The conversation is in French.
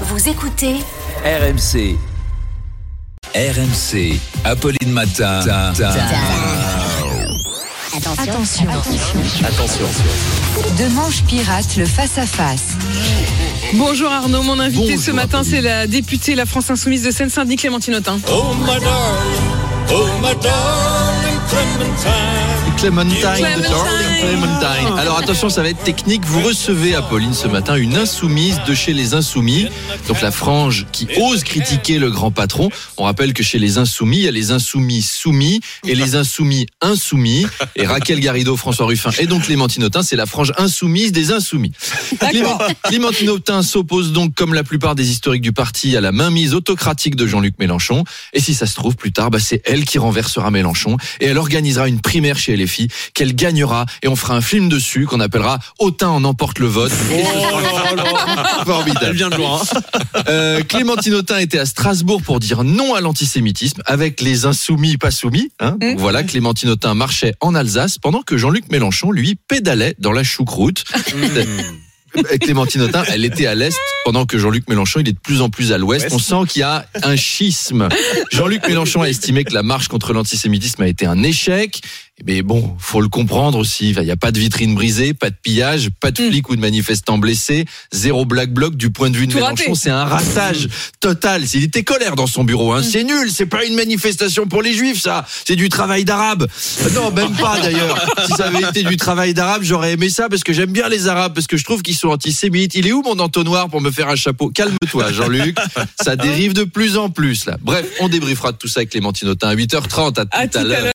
Vous écoutez RMC. RMC. Apolline Matin. Attention. Attention. De manche pirate, le face-à-face. Bonjour Arnaud, mon invité Bonjour, ce matin c'est la députée La France Insoumise de Seine-Saint-Denis, Clémentine Autain. Oh my darling, oh my darling Clementine. Clementine, Clementine. Clementine. Alors attention, ça va être technique. Vous recevez, Apolline, ce matin, une insoumise de chez les Insoumis. Donc la frange qui ose critiquer le grand patron. On rappelle que chez les Insoumis, il y a les Insoumis soumis et les Insoumis insoumis. Et Raquel Garrido, François Ruffin et donc Clémentine Autain, c'est la frange insoumise des Insoumis. Clément- Clémentine Autain s'oppose donc, comme la plupart des historiques du parti, à la mainmise autocratique de Jean-Luc Mélenchon. Et si ça se trouve, plus tard, bah, c'est elle qui renversera Mélenchon. Et elle organisera une primaire chez LFI qu'elle gagnera. Et on fera un film dessus qu'on appellera Autain en emporte le vote. Formidable. vient de loin. Euh, Clémentine Autain était à Strasbourg pour dire non à l'antisémitisme avec les insoumis pas soumis. Hein. Donc voilà, Clémentine Autain marchait en Alsace pendant que Jean-Luc Mélenchon, lui, pédalait dans la choucroute. Euh, Clémentine Autain, elle était à l'est pendant que Jean-Luc Mélenchon, il est de plus en plus à l'ouest. On sent qu'il y a un schisme. Jean-Luc Mélenchon a estimé que la marche contre l'antisémitisme a été un échec. Mais bon, faut le comprendre aussi. Il n'y a pas de vitrine brisée, pas de pillage, pas de flics ou de manifestants blessés, zéro black bloc du point de vue de Tout Mélenchon. C'est un ratage total. Il était colère dans son bureau. Hein. C'est nul. C'est pas une manifestation pour les juifs, ça. C'est du travail d'arabe. Non, même pas d'ailleurs. Si ça avait été du travail d'arabe, j'aurais aimé ça parce que j'aime bien les arabes, parce que je trouve qu'ils sont antisémites. Il est où mon entonnoir pour me faire un chapeau? Calme-toi, Jean-Luc. Ça dérive de plus en plus là. Bref, on débriefera de tout ça avec Clémentine Autain à 8h30. À tout À l'heure.